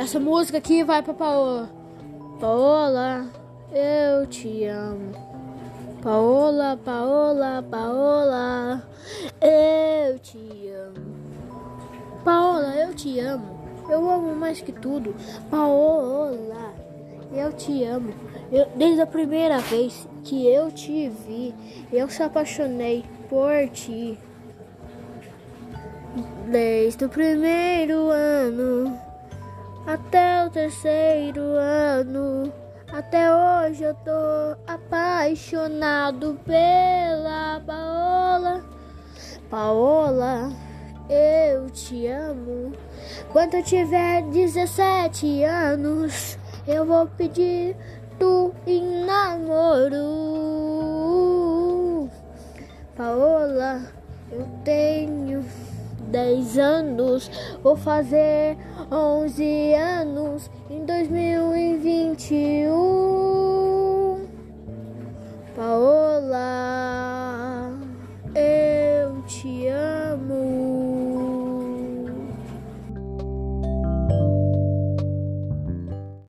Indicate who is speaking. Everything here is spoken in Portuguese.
Speaker 1: Essa música aqui vai pra Paola. Paola, eu te amo. Paola, Paola, Paola, eu te amo. Paola, eu te amo. Eu amo mais que tudo. Paola, eu te amo. Eu, desde a primeira vez que eu te vi, eu se apaixonei por ti. Desde o primeiro ano até o terceiro ano. Até hoje eu tô apaixonado pela Paola. Paola, eu te amo. Quando eu tiver 17 anos, eu vou pedir tu em namoro. Paola, eu tenho 10 anos, vou fazer 11 anos em 2021. Paola, eu te